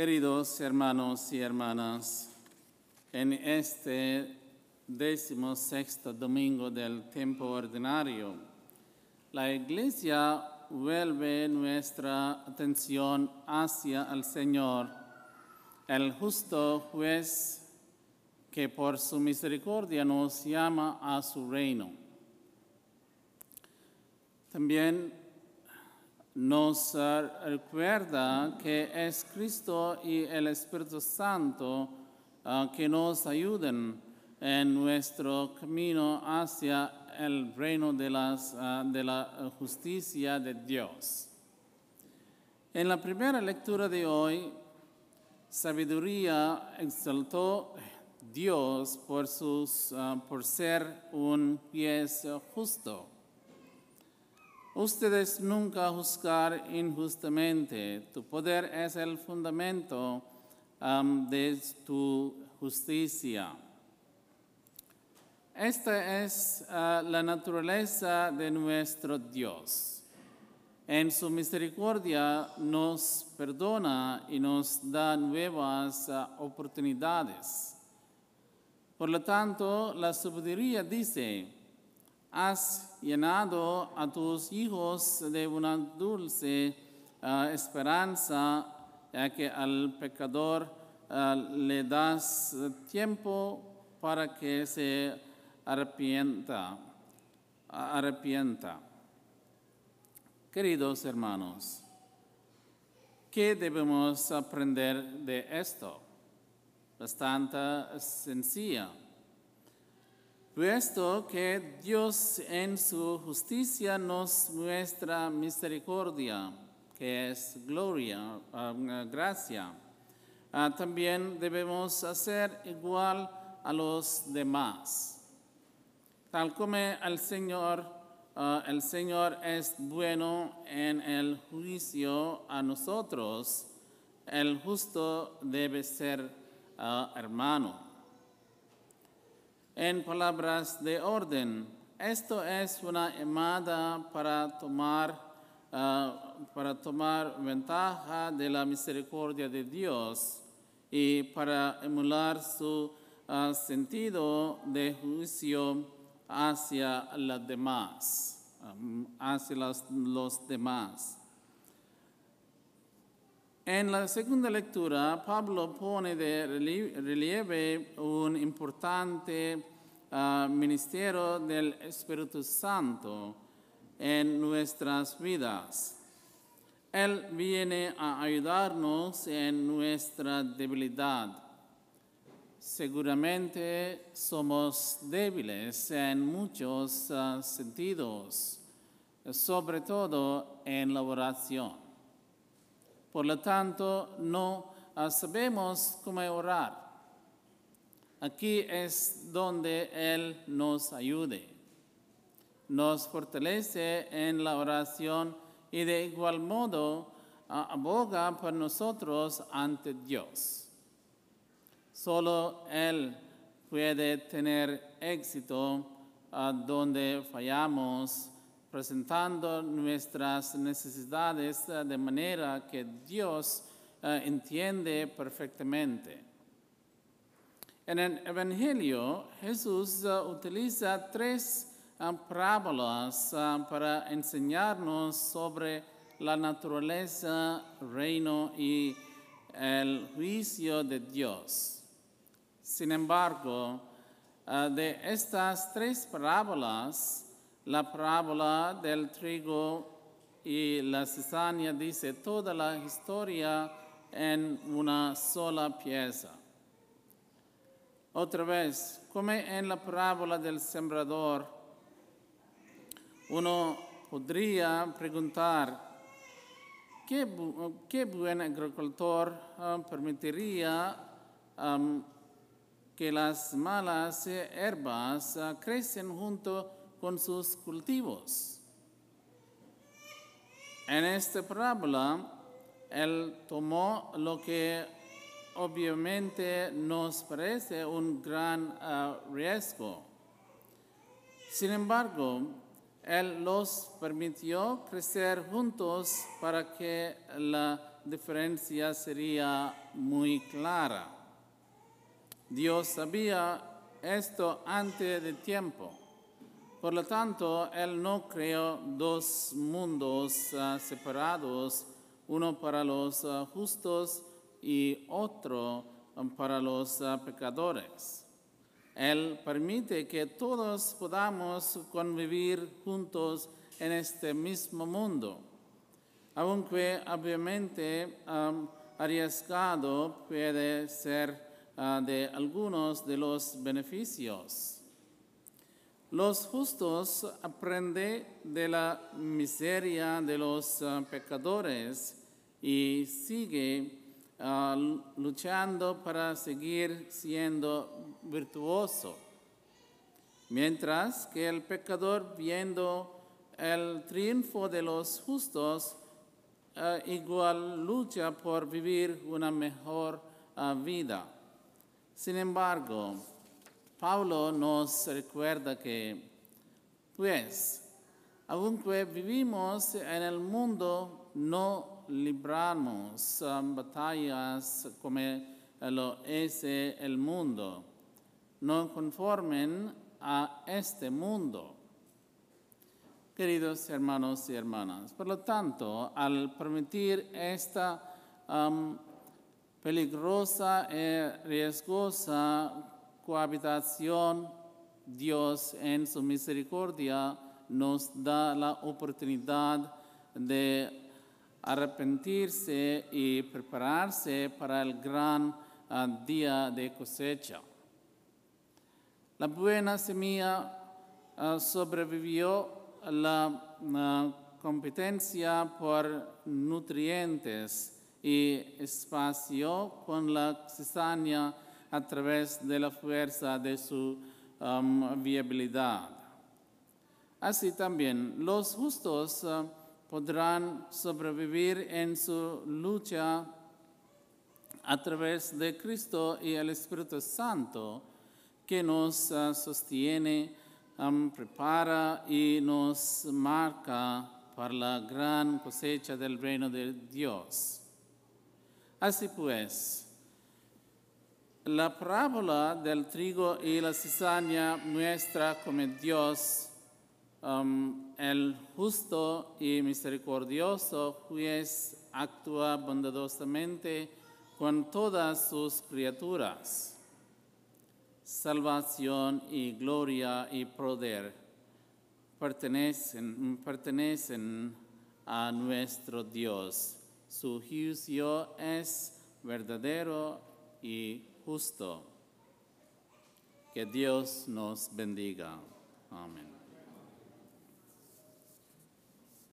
Queridos hermanos y hermanas, en este décimo sexto domingo del tiempo ordinario, la Iglesia vuelve nuestra atención hacia el Señor, el justo juez que por su misericordia nos llama a su reino. También nos recuerda que es Cristo y el Espíritu Santo uh, que nos ayuden en nuestro camino hacia el reino de, las, de la justicia de Dios. En la primera lectura de hoy, sabiduría exaltó Dios por, por ser un juez justo. Ustedes nunca juzgar injustamente. Tu poder es el fundamento um, de tu justicia. Esta es uh, la naturaleza de nuestro Dios. En su misericordia nos perdona y nos da nuevas uh, oportunidades. Por lo tanto, la sabiduría dice, has llenado a tus hijos de una dulce uh, esperanza, ya que al pecador uh, le das tiempo para que se arrepienta. arrepienta. Queridos hermanos, ¿qué debemos aprender de esto? Bastante sencilla puesto que Dios en su justicia nos muestra misericordia, que es gloria, uh, gracia. Uh, también debemos hacer igual a los demás. Tal como el Señor, uh, el Señor es bueno en el juicio a nosotros, el justo debe ser hermano en palabras de orden. Esto es una llamada para tomar, ah, para tomar ventaja de la misericordia de Dios y para emular su ah, sentido de juicio hacia los demás, hacia los demás. En la segunda lectura, Pablo pone de relieve un importante uh, ministerio del Espíritu Santo en nuestras vidas. Él viene a ayudarnos en nuestra debilidad. Seguramente somos débiles en muchos uh, sentidos, sobre todo en la oración. Por lo tanto, no sabemos cómo orar. Aquí es donde Él nos ayude. Nos fortalece en la oración y de igual modo aboga por nosotros ante Dios. Solo Él puede tener éxito donde fallamos presentando nuestras necesidades eh, de manera que Dios eh, entiende perfectamente. En el Evangelio, Jesús eh, utiliza tres parábolas para enseñarnos sobre la naturaleza, reino y el juicio de Dios. Sin embargo, de estas tres parábolas, la parábola del trigo y la cizaña dice toda la historia en una sola pieza. Otra vez, como en la parábola del sembrador, uno podría preguntar, ¿qué, buen agricultor ah, permitiría que las malas herbas uh, crecen junto con sus cultivos. En esta parábola, él tomó lo que obviamente nos parece un gran ah, riesgo. Sin embargo, Él los permitió crecer juntos para que la diferencia sería muy clara. Dios sabía esto antes de tiempo. Por lo tanto, Él no creó dos mundos ah, separados, uno para los ah, justos y otro ah, para los pecadores. Él permite que todos podamos convivir juntos en este mismo mundo, aunque obviamente arriesgado puede ser de algunos de los beneficios. Los justos aprenden de la miseria de los pecadores y sigue luchando para seguir siendo virtuoso. Mientras que el pecador viendo el triunfo de los justos, eh, igual lucha por vivir una mejor eh, vida. Sin embargo, Pablo nos recuerda que, pues, aunque vivimos en el mundo, no libramos um, batallas como lo es el mundo, no conformen a este mundo. Queridos hermanos y hermanas, por lo tanto, al permitir esta um, peligrosa y riesgosa cohabitación, Dios en su misericordia nos da la oportunidad de arrepentirse y prepararse para el gran ah, día de cosecha. La buena semilla ah, sobrevivió a la competencia por nutrientes y espacio con la cizaña a través de la fuerza de su um, viabilidad. Así también los justos uh, podrán sobrevivir en su lucha a través de Cristo y el Espíritu Santo que nos uh, sostiene, um, prepara y nos marca para la gran cosecha del reino de Dios. Así pues, la parábola del trigo y la cizaña muestra cómo Dios, um, el justo y misericordioso juez, actúa bondadosamente con todas sus criaturas. Salvación y gloria y poder pertenecen, pertenecen a nuestro Dios su juicio es verdadero y justo. Que Dios nos bendiga. Amén.